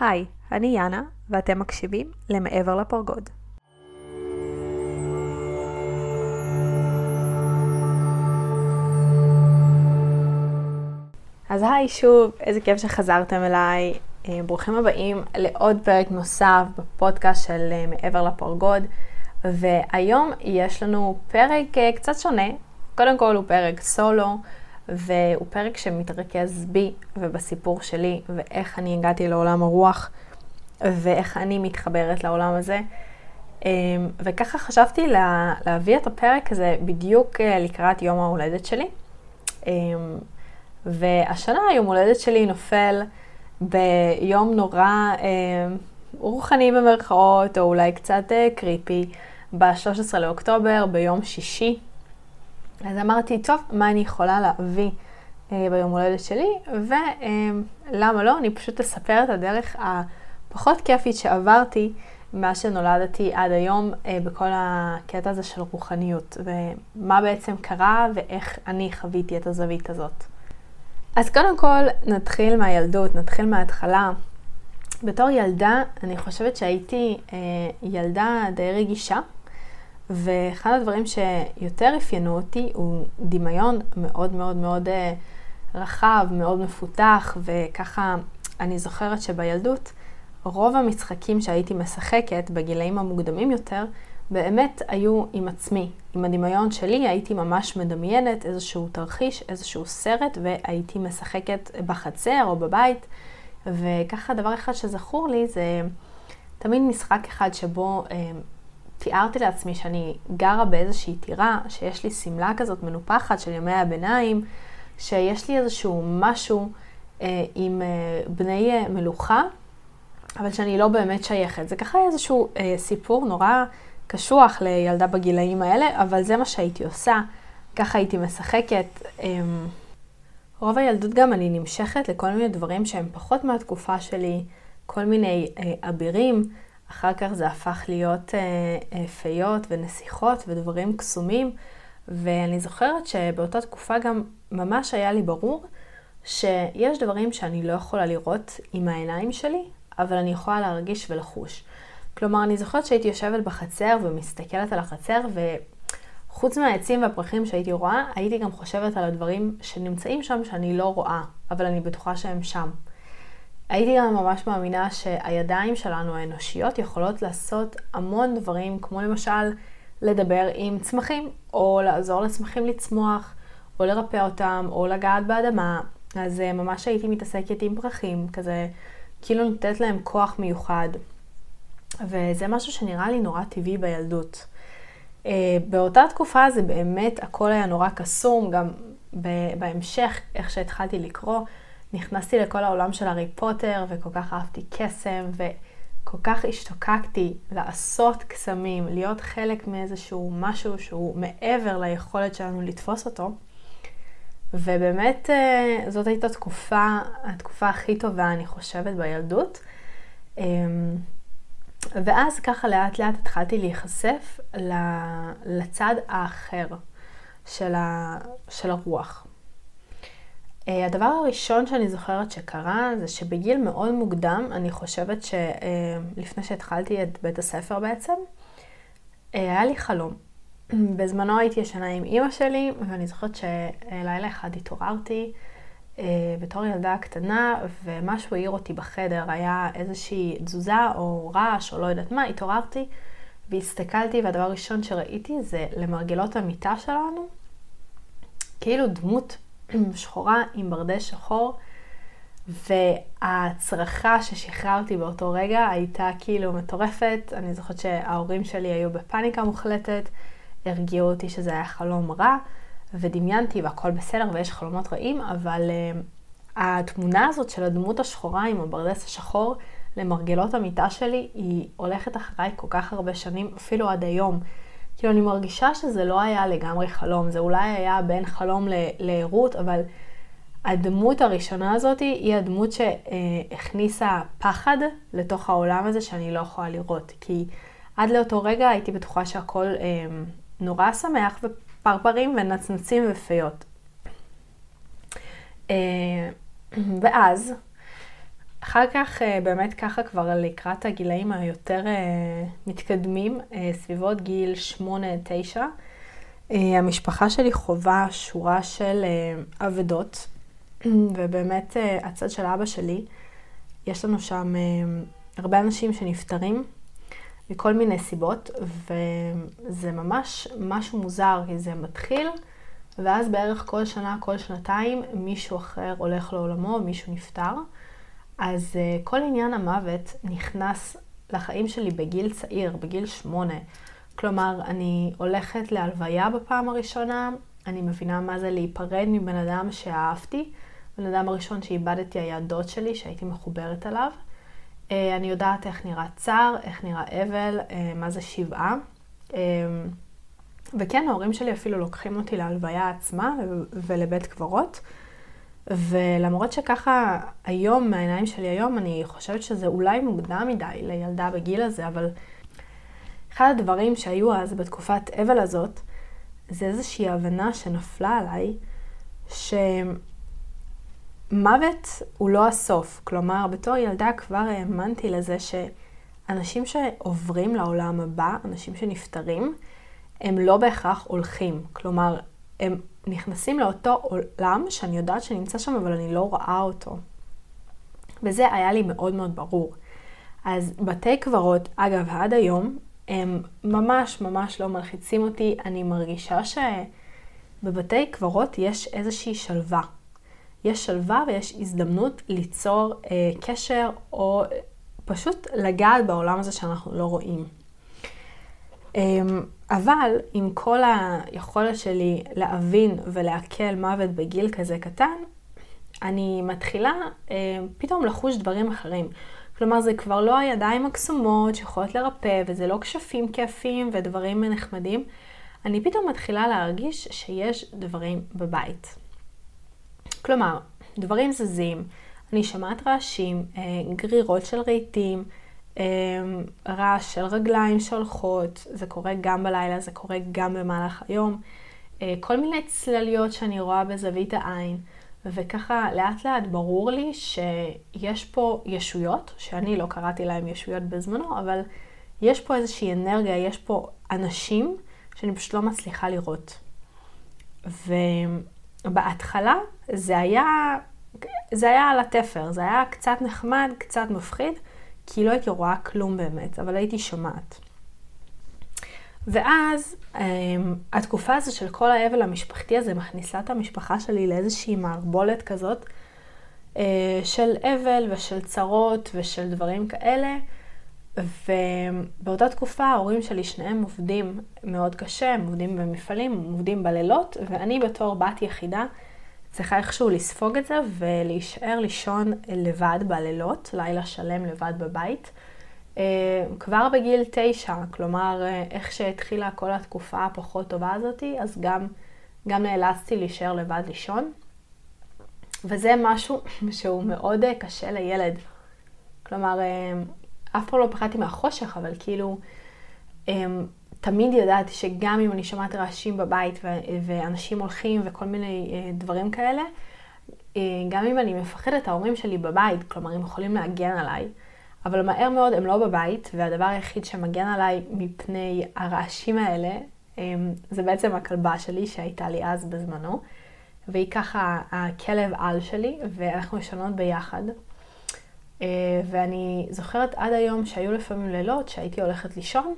היי, אני יאנה, ואתם מקשיבים למעבר לפרגוד. אז היי שוב, איזה כיף שחזרתם אליי. אה, ברוכים הבאים לעוד פרק נוסף בפודקאסט של אה, מעבר לפרגוד. והיום יש לנו פרק אה, קצת שונה. קודם כל הוא פרק סולו, והוא פרק שמתרכז בי ובסיפור שלי, ואיך אני הגעתי לעולם הרוח, ואיך אני מתחברת לעולם הזה. וככה חשבתי לה, להביא את הפרק הזה בדיוק לקראת יום ההולדת שלי. והשנה יום הולדת שלי נופל ביום נורא אה, רוחני במרכאות, או אולי קצת אה, קריפי, ב-13 לאוקטובר, ביום שישי. אז אמרתי, טוב, מה אני יכולה להביא אה, ביום הולדת שלי, ולמה אה, לא, אני פשוט אספר את הדרך הפחות כיפית שעברתי מאז שנולדתי עד היום אה, בכל הקטע הזה של רוחניות, ומה בעצם קרה ואיך אני חוויתי את הזווית הזאת. אז קודם כל נתחיל מהילדות, נתחיל מההתחלה. בתור ילדה, אני חושבת שהייתי אה, ילדה די רגישה, ואחד הדברים שיותר אפיינו אותי הוא דמיון מאוד מאוד מאוד אה, רחב, מאוד מפותח, וככה אני זוכרת שבילדות רוב המשחקים שהייתי משחקת בגילאים המוקדמים יותר, באמת היו עם עצמי, עם הדמיון שלי, הייתי ממש מדמיינת איזשהו תרחיש, איזשהו סרט, והייתי משחקת בחצר או בבית. וככה דבר אחד שזכור לי זה תמיד משחק אחד שבו אה, תיארתי לעצמי שאני גרה באיזושהי טירה, שיש לי שמלה כזאת מנופחת של ימי הביניים, שיש לי איזשהו משהו אה, עם אה, בני אה, מלוכה, אבל שאני לא באמת שייכת. זה ככה איזשהו אה, סיפור נורא קשוח לילדה בגילאים האלה, אבל זה מה שהייתי עושה, ככה הייתי משחקת. אמ, רוב הילדות גם אני נמשכת לכל מיני דברים שהם פחות מהתקופה שלי, כל מיני אה, אבירים, אחר כך זה הפך להיות אה, אה, פיות ונסיכות ודברים קסומים, ואני זוכרת שבאותה תקופה גם ממש היה לי ברור שיש דברים שאני לא יכולה לראות עם העיניים שלי, אבל אני יכולה להרגיש ולחוש. כלומר, אני זוכרת שהייתי יושבת בחצר ומסתכלת על החצר, וחוץ מהעצים והפרחים שהייתי רואה, הייתי גם חושבת על הדברים שנמצאים שם שאני לא רואה, אבל אני בטוחה שהם שם. הייתי גם ממש מאמינה שהידיים שלנו האנושיות יכולות לעשות המון דברים, כמו למשל לדבר עם צמחים, או לעזור לצמחים לצמוח, או לרפא אותם, או לגעת באדמה. אז אה, ממש הייתי מתעסקת עם פרחים, כזה כאילו נותנת להם כוח מיוחד. וזה משהו שנראה לי נורא טבעי בילדות. Uh, באותה תקופה זה באמת, הכל היה נורא קסום, גם בהמשך, איך שהתחלתי לקרוא, נכנסתי לכל העולם של הארי פוטר, וכל כך אהבתי קסם, וכל כך השתוקקתי לעשות קסמים, להיות חלק מאיזשהו משהו שהוא מעבר ליכולת שלנו לתפוס אותו. ובאמת, uh, זאת הייתה תקופה, התקופה הכי טובה, אני חושבת, בילדות. Um, ואז ככה לאט לאט התחלתי להיחשף לצד האחר של, ה, של הרוח. אה, הדבר הראשון שאני זוכרת שקרה זה שבגיל מאוד מוקדם, אני חושבת שלפני אה, שהתחלתי את בית הספר בעצם, אה, היה לי חלום. בזמנו הייתי ישנה עם אימא שלי, ואני זוכרת שלילה אחד התעוררתי, בתור ילדה קטנה, ומשהו העיר אותי בחדר, היה איזושהי תזוזה או רעש או לא יודעת מה, התעוררתי והסתכלתי, והדבר הראשון שראיתי זה למרגלות המיטה שלנו, כאילו דמות שחורה עם ברדה שחור, והצרחה ששחררתי באותו רגע הייתה כאילו מטורפת. אני זוכרת שההורים שלי היו בפאניקה מוחלטת, הרגיעו אותי שזה היה חלום רע. ודמיינתי והכל בסדר ויש חלומות רעים, אבל uh, התמונה הזאת של הדמות השחורה עם הברדס השחור למרגלות המיטה שלי, היא הולכת אחריי כל כך הרבה שנים, אפילו עד היום. כאילו, אני מרגישה שזה לא היה לגמרי חלום, זה אולי היה בין חלום לערות, אבל הדמות הראשונה הזאת היא הדמות שהכניסה פחד לתוך העולם הזה שאני לא יכולה לראות. כי עד לאותו רגע הייתי בטוחה שהכל אה, נורא שמח פרפרים ונצנצים ופיות. אה, ואז אחר כך, אה, באמת ככה כבר לקראת הגילאים היותר אה, מתקדמים, אה, סביבות גיל 8-9, המשפחה שלי חווה שורה של אבדות, ובאמת הצד של אבא שלי, יש לנו שם הרבה אנשים שנפטרים מכל מיני סיבות, וזה ממש משהו מוזר, כי זה מתחיל, ואז בערך כל שנה, כל שנתיים, מישהו אחר הולך לעולמו, מישהו נפטר. אז uh, כל עניין המוות נכנס לחיים שלי בגיל צעיר, בגיל שמונה. כלומר, אני הולכת להלוויה בפעם הראשונה, אני מבינה מה זה להיפרד מבן אדם שאהבתי. בן אדם הראשון שאיבדתי היה דוד שלי, שהייתי מחוברת אליו. Uh, אני יודעת איך נראה צער, איך נראה אבל, uh, מה זה שבעה. Uh, וכן, ההורים שלי אפילו לוקחים אותי להלוויה עצמה ולבית קברות. ולמרות שככה היום, מהעיניים שלי היום, אני חושבת שזה אולי מוקדם מדי לילדה בגיל הזה, אבל אחד הדברים שהיו אז בתקופת אבל הזאת, זה איזושהי הבנה שנפלה עליי, שמוות הוא לא הסוף. כלומר, בתור ילדה כבר האמנתי לזה שאנשים שעוברים לעולם הבא, אנשים שנפטרים, הם לא בהכרח הולכים. כלומר, הם נכנסים לאותו עולם שאני יודעת שנמצא שם, אבל אני לא רואה אותו. וזה היה לי מאוד מאוד ברור. אז בתי קברות, אגב, עד היום, הם ממש ממש לא מלחיצים אותי. אני מרגישה שבבתי קברות יש איזושהי שלווה. יש שלווה ויש הזדמנות ליצור אה, קשר או פשוט לגעת בעולם הזה שאנחנו לא רואים. אה, אבל עם כל היכולת שלי להבין ולעכל מוות בגיל כזה קטן, אני מתחילה אה, פתאום לחוש דברים אחרים. כלומר, זה כבר לא הידיים הקסומות שיכולות לרפא, וזה לא כשפים כיפים ודברים נחמדים. אני פתאום מתחילה להרגיש שיש דברים בבית. כלומר, דברים זזים, אני שומעת רעשים, אה, גרירות של רהיטים, אמ, רעש של רגליים שהולכות, זה קורה גם בלילה, זה קורה גם במהלך היום. אה, כל מיני צלליות שאני רואה בזווית העין, וככה לאט לאט ברור לי שיש פה ישויות, שאני לא קראתי להם ישויות בזמנו, אבל יש פה איזושהי אנרגיה, יש פה אנשים שאני פשוט לא מצליחה לראות. ובהתחלה זה היה, זה היה על התפר, זה היה קצת נחמד, קצת מפחיד. כי לא הייתי רואה כלום באמת, אבל הייתי שומעת. ואז אמ, התקופה הזו של כל האבל המשפחתי הזה מכניסה את המשפחה שלי לאיזושהי מערבולת כזאת אה, של אבל ושל צרות ושל דברים כאלה. ובאותה תקופה ההורים שלי שניהם עובדים מאוד קשה, הם עובדים במפעלים, הם עובדים בלילות, ואני בתור בת יחידה צריכה איכשהו לספוג את זה ולהישאר לישון לבד בלילות, לילה שלם לבד בבית. אה, כבר בגיל תשע, כלומר, אה, איך שהתחילה כל התקופה הפחות טובה הזאתי, אז גם, גם נאלצתי להישאר לבד לישון. וזה משהו שהוא מאוד אה, קשה לילד. כלומר, אף פעם לא פחדתי מהחושך, אבל כאילו, תמיד ידעתי שגם אם אני שומעת רעשים בבית ו- ואנשים הולכים וכל מיני uh, דברים כאלה, uh, גם אם אני מפחדת, ההורים שלי בבית, כלומר, הם יכולים להגן עליי, אבל מהר מאוד הם לא בבית, והדבר היחיד שמגן עליי מפני הרעשים האלה, זה בעצם הכלבה שלי שהייתה לי אז בזמנו, והיא ככה הכלב על שלי, ואנחנו ישנות ביחד. Uh, ואני זוכרת עד היום שהיו לפעמים לילות שהייתי הולכת לישון,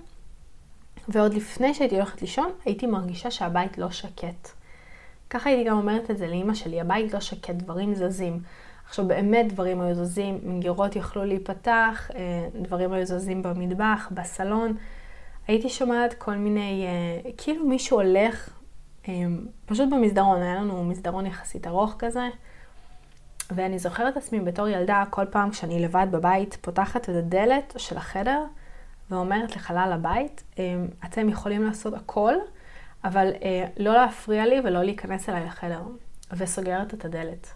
ועוד לפני שהייתי הולכת לישון, הייתי מרגישה שהבית לא שקט. ככה הייתי גם אומרת את זה לאימא שלי, הבית לא שקט, דברים זזים. עכשיו באמת דברים היו זזים, מגירות יכלו להיפתח, אה, דברים היו זזים במטבח, בסלון. הייתי שומעת כל מיני, אה, כאילו מישהו הולך, אה, פשוט במסדרון, היה לנו מסדרון יחסית ארוך כזה. ואני זוכרת עצמי בתור ילדה, כל פעם כשאני לבד בבית, פותחת את הדלת של החדר, ואומרת לחלל הבית, אמ, אתם יכולים לעשות הכל, אבל אה, לא להפריע לי ולא להיכנס אליי לחדר, וסוגרת את הדלת.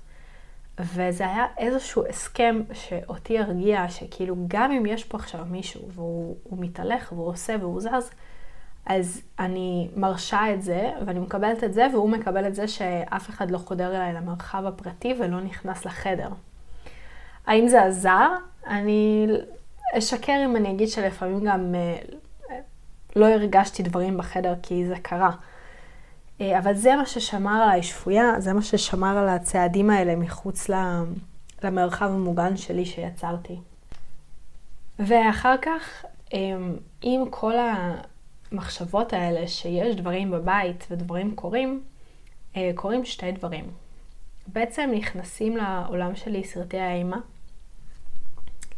וזה היה איזשהו הסכם שאותי הרגיע, שכאילו גם אם יש פה עכשיו מישהו והוא מתהלך והוא עושה והוא זז, אז אני מרשה את זה, ואני מקבלת את זה, והוא מקבל את זה שאף אחד לא חודר אליי למרחב הפרטי ולא נכנס לחדר. האם זה עזר? אני אשקר אם אני אגיד שלפעמים גם אה, לא הרגשתי דברים בחדר כי זה קרה. אה, אבל זה מה ששמר עליי שפויה, זה מה ששמר על הצעדים האלה מחוץ למרחב המוגן שלי שיצרתי. ואחר כך, אמ, עם כל המחשבות האלה שיש דברים בבית ודברים קורים, אה, קורים שתי דברים. בעצם נכנסים לעולם שלי סרטי האימה,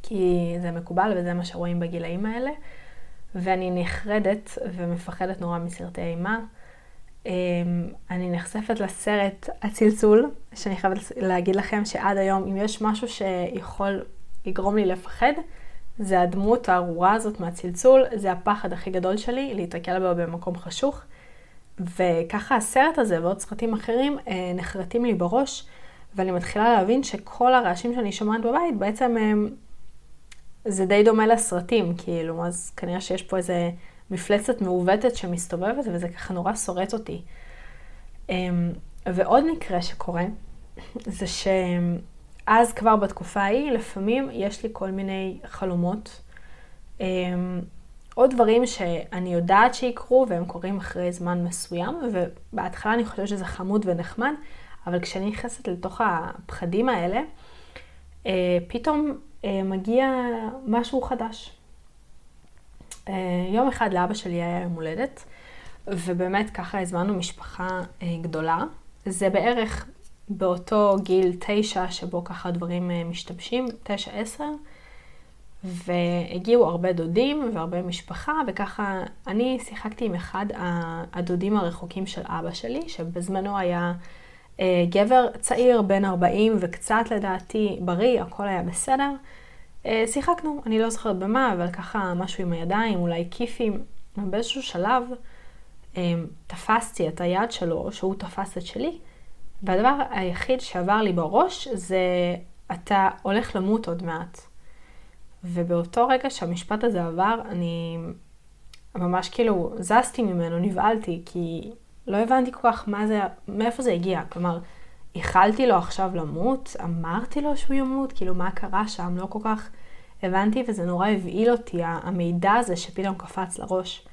כי זה מקובל וזה מה שרואים בגילאים האלה, ואני נחרדת ומפחדת נורא מסרטי אימה. אמ, אני נחשפת לסרט הצלצול, שאני חייבת להגיד לכם שעד היום, אם יש משהו שיכול לגרום לי לפחד, זה הדמות הארורה הזאת מהצלצול, זה הפחד הכי גדול שלי, להתקל בו במקום חשוך. וככה הסרט הזה ועוד סרטים אחרים אה, נחרטים לי בראש, ואני מתחילה להבין שכל הרעשים שאני שומעת בבית בעצם הם, זה די דומה לסרטים, כאילו, אז כנראה שיש פה איזה מפלצת מעוותת שמסתובבת, וזה ככה נורא שורט אותי. אמ, ועוד מקרה שקורה, זה שאז כבר בתקופה ההיא, לפעמים יש לי כל מיני חלומות. אמ, עוד דברים שאני יודעת שיקרו והם קורים אחרי זמן מסוים, ובהתחלה אני חושבת שזה חמוד ונחמד, אבל כשאני נכנסת לתוך הפחדים האלה, אה, פתאום מגיע משהו חדש. אה, יום אחד לאבא שלי היה יום הולדת, ובאמת ככה הזמנו משפחה גדולה. זה בערך באותו גיל תשע, שבו ככה דברים משתבשים, תשע, עשר. והגיעו הרבה דודים והרבה משפחה, וככה אני שיחקתי עם אחד הדודים הרחוקים של אבא שלי, שבזמנו היה אה, גבר צעיר, בן 40 וקצת לדעתי, בריא, הכל היה בסדר. אה, שיחקנו, אני לא זוכרת במה, אבל ככה משהו עם הידיים, אולי כיפים. ובאיזשהו שלב אה, תפסתי את היד שלו, שהוא תפס את שלי, והדבר היחיד שעבר לי בראש זה, אתה הולך למות עוד מעט. ובאותו רגע שהמשפט הזה עבר, אני ממש כאילו זזתי ממנו, נבהלתי, כי לא הבנתי כל כך מה זה, מאיפה זה הגיע. כלומר, איחלתי לו עכשיו למות, אמרתי לו שהוא ימות, כאילו מה קרה שם, לא כל כך הבנתי, וזה נורא הבהיל אותי, המידע הזה שפתאום קפץ לראש.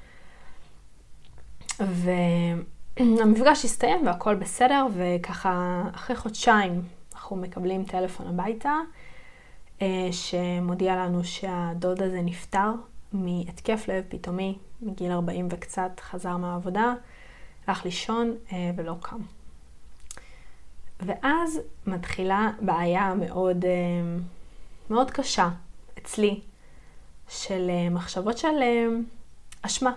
והמפגש הסתיים והכל בסדר, וככה אחרי חודשיים אנחנו מקבלים טלפון הביתה. אה, שמודיע לנו שהדוד הזה נפטר מהתקף לב פתאומי, מגיל 40 וקצת, חזר מהעבודה, הלך לישון אה, ולא קם. ואז מתחילה בעיה מאוד, אה, מאוד קשה אצלי, של מחשבות של אשמה,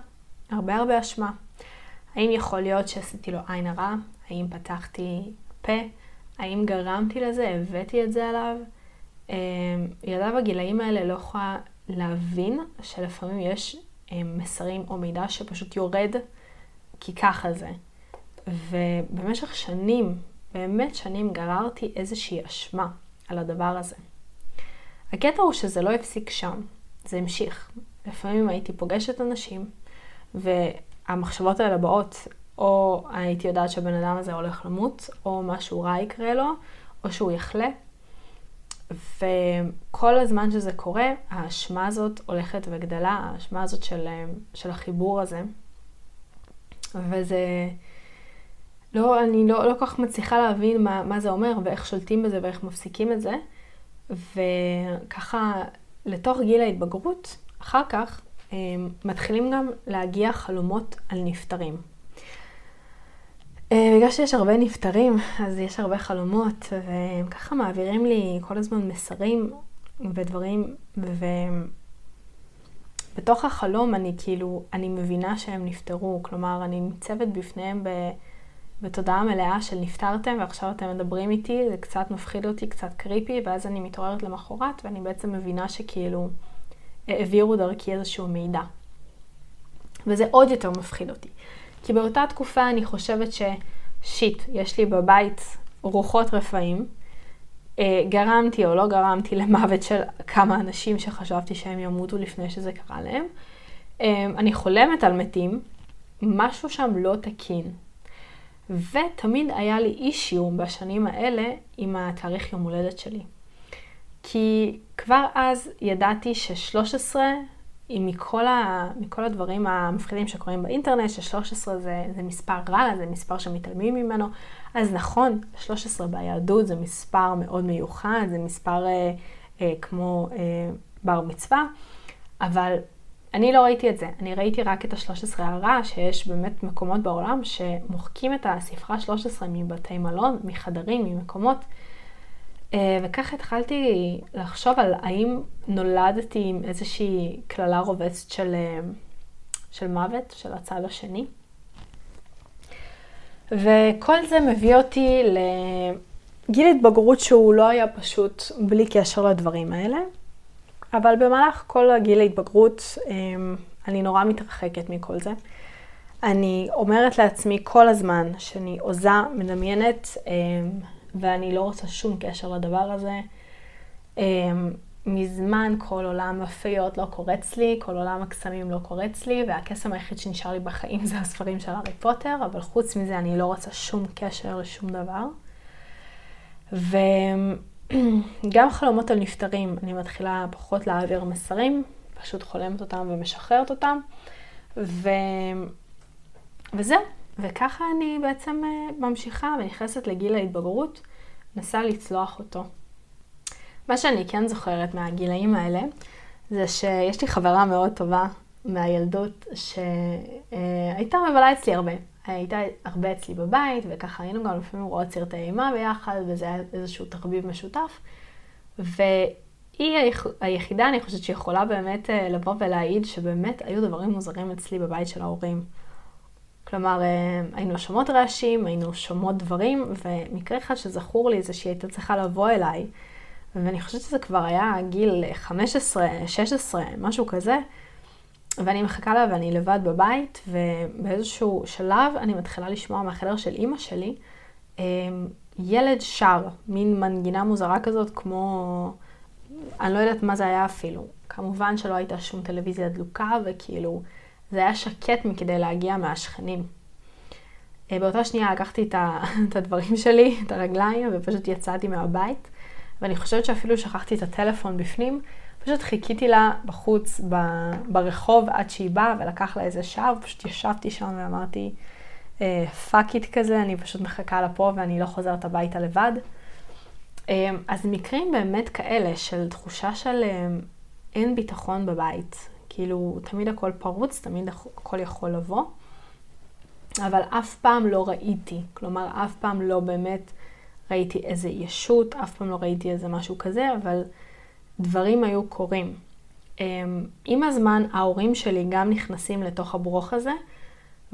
הרבה הרבה אשמה. האם יכול להיות שעשיתי לו עין הרע? האם פתחתי פה? האם גרמתי לזה? הבאתי את זה עליו? אמ, ילדה בגילאים האלה לא יכולה להבין שלפעמים יש אמ, מסרים או מידע שפשוט יורד, כי ככה זה. ובמשך שנים, באמת שנים, גררתי איזושהי אשמה על הדבר הזה. הקטע הוא שזה לא הפסיק שם, זה המשיך. לפעמים הייתי פוגשת אנשים, והמחשבות האלה באות, או הייתי יודעת שהבן אדם הזה הולך למות, או משהו רע יקרה לו, או שהוא יחלה, וכל הזמן שזה קורה, האשמה הזאת הולכת וגדלה, האשמה הזאת של, של החיבור הזה. וזה... לא, אני לא, לא כל כך מצליחה להבין מה, מה זה אומר ואיך שולטים בזה ואיך מפסיקים את זה. וככה, לתוך גיל ההתבגרות, אחר כך, מתחילים גם להגיע חלומות על נפטרים. אה, בגלל שיש הרבה נפטרים, אז יש הרבה חלומות, והם ככה מעבירים לי כל הזמן מסרים ודברים, ובתוך החלום אני כאילו, אני מבינה שהם נפטרו, כלומר, אני ניצבת בפניהם ב... בתודעה מלאה של נפטרתם ועכשיו אתם מדברים איתי, זה קצת מפחיד אותי, קצת קריפי, ואז אני מתעוררת למחרת ואני בעצם מבינה שכאילו העבירו דרכי איזשהו מידע. וזה עוד יותר מפחיד אותי. כי באותה תקופה אני חושבת ששיט, יש לי בבית רוחות רפאים, גרמתי או לא גרמתי למוות של כמה אנשים שחשבתי שהם ימותו לפני שזה קרה להם. אה, אני חולמת על מתים, משהו שם לא תקין. ותמיד היה לי אישיו בשנים האלה עם התאריך יום הולדת שלי. כי כבר אז ידעתי ש-13, מכל, ה, מכל הדברים המפחידים שקורים באינטרנט, ש-13 זה, זה מספר רע, זה מספר שמתעלמים ממנו, אז נכון, 13 ביהדות זה מספר מאוד מיוחד, זה מספר אה, אה, כמו אה, בר מצווה, אבל אני לא ראיתי את זה, אני ראיתי רק את ה-13 הרע, שיש באמת מקומות בעולם שמוחקים את הספרה 13 מבתי מלון, מחדרים, ממקומות. אה, וככה התחלתי לחשוב על האם נולדתי עם איזושהי קללה רובצת של, אה, של מוות, של הצד השני. וכל זה מביא אותי לגיל התבגרות שהוא לא היה פשוט בלי קשר לדברים האלה. אבל במהלך כל הגיל ההתבגרות אמ, אני נורא מתרחקת מכל זה. אני אומרת לעצמי כל הזמן שאני עוזה, מדמיינת, אמ, ואני לא רוצה שום קשר לדבר הזה. מזמן כל עולם הפיות לא קורץ לי, כל עולם הקסמים לא קורץ לי, והקסם היחיד שנשאר לי בחיים זה הספרים של הארי פוטר, אבל חוץ מזה אני לא רוצה שום קשר לשום דבר. ו... גם חלומות על נפטרים, אני מתחילה פחות להעביר מסרים, פשוט חולמת אותם ומשחררת אותם. ו... וזהו, וככה אני בעצם אה, ממשיכה ונכנסת לגיל ההתבגרות, מנסה לצלוח אותו. מה שאני כן זוכרת מהגילאים האלה, זה שיש לי חברה מאוד טובה מהילדות שהייתה מבלה אצלי הרבה. הייתה הרבה אצלי בבית, וככה היינו גם לפעמים רואות סרטי אימה ביחד, וזה היה איזשהו תחביב משותף. והיא היחידה, אני חושבת, שיכולה באמת אה, לבוא ולהעיד שבאמת היו דברים מוזרים אצלי בבית של ההורים. כלומר, אה, היינו שומעות רעשים, היינו שומעות דברים, ומקרה אחד שזכור לי זה שהיא הייתה צריכה לבוא אליי, ואני חושבת שזה כבר היה גיל 15, 16, משהו כזה, ואני מחכה לה ואני לבד בבית, ובאיזשהו שלב אני מתחילה לשמוע מהחדר של אימא שלי, אמ, ילד שר, מין מנגינה מוזרה כזאת, כמו... אני לא יודעת מה זה היה אפילו. כמובן שלא הייתה שום טלוויזיה דלוקה, וכאילו, זה היה שקט מכדי להגיע מהשכנים. אה, באותה שנייה לקחתי את, הדברים שלי, את הרגליים, ופשוט יצאתי מהבית, ואני חושבת שאפילו שכחתי את הטלפון בפנים, פשוט חיכיתי לה בחוץ, ברחוב, עד שהיא באה, ולקח לה איזה שעה, ופשוט ישבתי שם ואמרתי, fuck it כזה, אני פשוט מחכה לה פה ואני לא חוזרת הביתה לבד. אה, אז מקרים באמת כאלה של תחושה של אה, אין ביטחון בבית, כאילו תמיד הכל פרוץ, תמיד הכל יכול לבוא, אבל אף פעם לא ראיתי, כלומר אף פעם לא באמת ראיתי איזה ישות, אף פעם לא ראיתי איזה משהו כזה, אבל דברים היו קורים. אמ, עם הזמן ההורים שלי גם נכנסים לתוך הברוך הזה,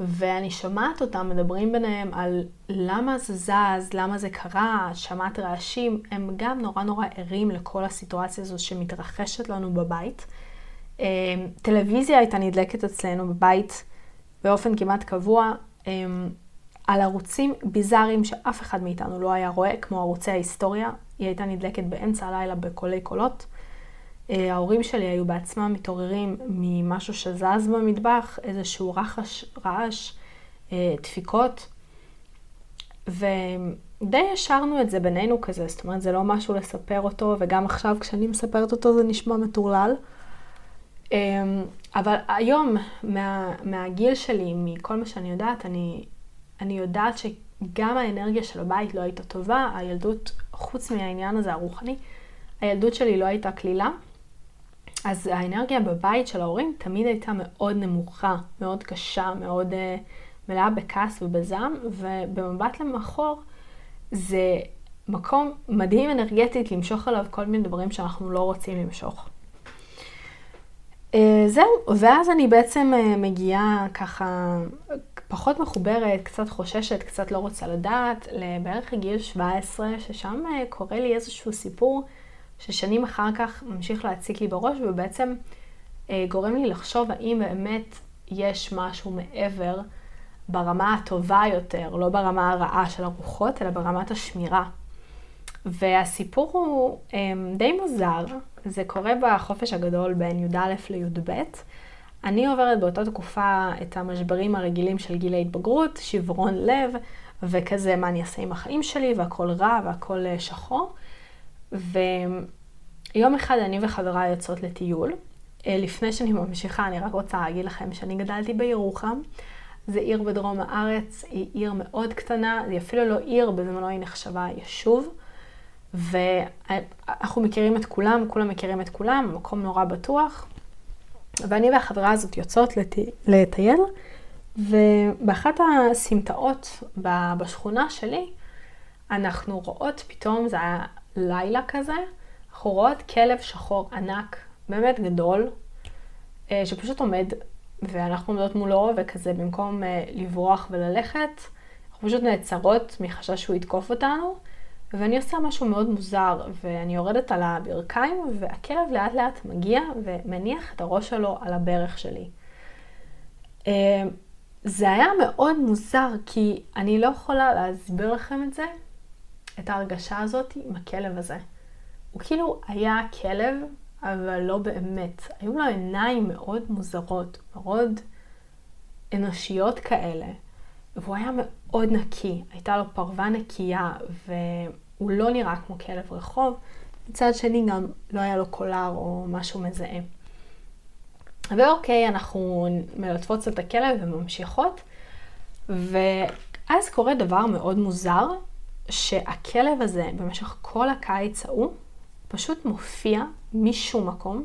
ואני שומעת אותם מדברים ביניהם על למה זה זז, למה זה קרה, שמעת רעשים, הם גם נורא נורא ערים לכל הסיטואציה הזו שמתרחשת לנו בבית. אמ, טלוויזיה הייתה נדלקת אצלנו בבית באופן כמעט קבוע, אמ, על ערוצים ביזאריים שאף אחד מאיתנו לא היה רואה, כמו ערוצי ההיסטוריה. היא הייתה נדלקת באמצע הלילה בקולי קולות. אה, ההורים שלי היו בעצמם מתעוררים ממשהו שזז במטבח, איזשהו רחש, רעש, אה, דפיקות, ודי השארנו את זה בינינו כזה, זאת אומרת, זה לא משהו לספר אותו, וגם עכשיו כשאני מספרת אותו זה נשמע מטורלל. אה, אבל היום, מה, מהגיל שלי, מכל מה שאני יודעת, אני, אני יודעת שגם האנרגיה של הבית לא הייתה טובה, הילדות, חוץ מהעניין הזה הרוחני, הילדות שלי לא הייתה קלילה, אז האנרגיה בבית של ההורים תמיד הייתה מאוד נמוכה, מאוד קשה, מאוד uh, מלאה בכעס ובזעם, ובמבט למחור זה מקום מדהים אנרגטית למשוך עליו כל מיני דברים שאנחנו לא רוצים למשוך. Uh, זהו, ואז אני בעצם uh, מגיעה ככה פחות מחוברת, קצת חוששת, קצת לא רוצה לדעת, לבערך גיל 17, ששם uh, קורה לי איזשהו סיפור ששנים אחר כך ממשיך להציק לי בראש, ובעצם אה, גורם לי לחשוב האם באמת יש משהו מעבר ברמה הטובה יותר, לא ברמה הרעה של הרוחות, אלא ברמת השמירה. והסיפור הוא אה, די מוזר, זה קורה בחופש הגדול בין י"א לי"ב. אני עוברת באותה תקופה את המשברים הרגילים של גיל ההתבגרות, שברון לב, וכזה מה אני אעשה עם החיים שלי, והכל רע והכל אה, שחור. ו... יום אחד אני וחברה יוצאות לטיול. אה, לפני שאני ממשיכה, אני רק רוצה להגיד לכם שאני גדלתי בירוחם. זה עיר בדרום הארץ, היא עיר מאוד קטנה, היא אפילו לא עיר, בזמנו היא נחשבה יישוב. ואנחנו מכירים את כולם, כולם מכירים את כולם, מקום נורא בטוח. ואני והחברה הזאת יוצאות לט... לטייל, ובאחת הסמטאות בשכונה שלי, אנחנו רואות פתאום, זה היה לילה כזה, אנחנו רואות כלב שחור ענק, באמת גדול, אה, שפשוט עומד, ואנחנו עומדות מולו, וכזה במקום אה, לברוח וללכת, אנחנו פשוט נעצרות מחשש שהוא יתקוף אותנו, ואני עושה משהו מאוד מוזר, ואני יורדת על הברכיים, והכלב לאט לאט מגיע ומניח את הראש שלו על הברך שלי. אה, זה היה מאוד מוזר, כי אני לא יכולה להסביר לכם את זה, את ההרגשה הזאת עם הכלב הזה. הוא כאילו היה כלב, אבל לא באמת. היו לו עיניים מאוד מוזרות, מאוד אנושיות כאלה, והוא היה מאוד נקי. הייתה לו פרווה נקייה, והוא לא נראה כמו כלב רחוב. מצד שני גם לא היה לו קולר או משהו מזהה. ואוקיי, אנחנו מלטפות את הכלב וממשיכות, ואז קורה דבר מאוד מוזר, שהכלב הזה במשך כל הקיץ ההוא פשוט מופיע משום מקום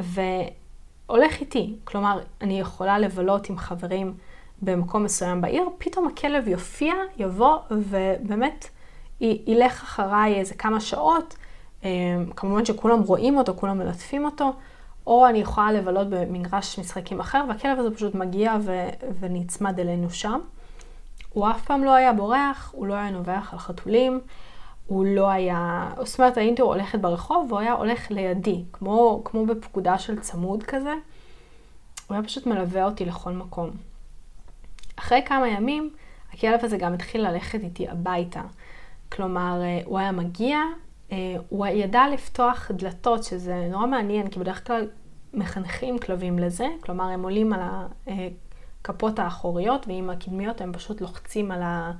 והולך איתי. כלומר, אני יכולה לבלות עם חברים במקום מסוים בעיר, פתאום הכלב יופיע, יבוא ובאמת ילך אחריי איזה כמה שעות. אה, כמובן שכולם רואים אותו, כולם מלטפים אותו, או אני יכולה לבלות במגרש משחקים אחר, והכלב הזה פשוט מגיע ו- ונצמד אלינו שם. הוא אף פעם לא היה בורח, הוא לא היה נובח על חתולים, הוא לא היה, זאת אומרת, הייתי הולכת ברחוב והוא היה הולך לידי, כמו, כמו בפקודה של צמוד כזה. הוא היה פשוט מלווה אותי לכל מקום. אחרי כמה ימים, הכלב הזה גם התחיל ללכת איתי הביתה. כלומר, אה, הוא היה מגיע, אה, הוא ידע לפתוח דלתות, שזה נורא מעניין, כי בדרך כלל מחנכים כלבים לזה, כלומר, הם עולים על הכפות האחוריות, ועם הקדמיות הם פשוט לוחצים על ה...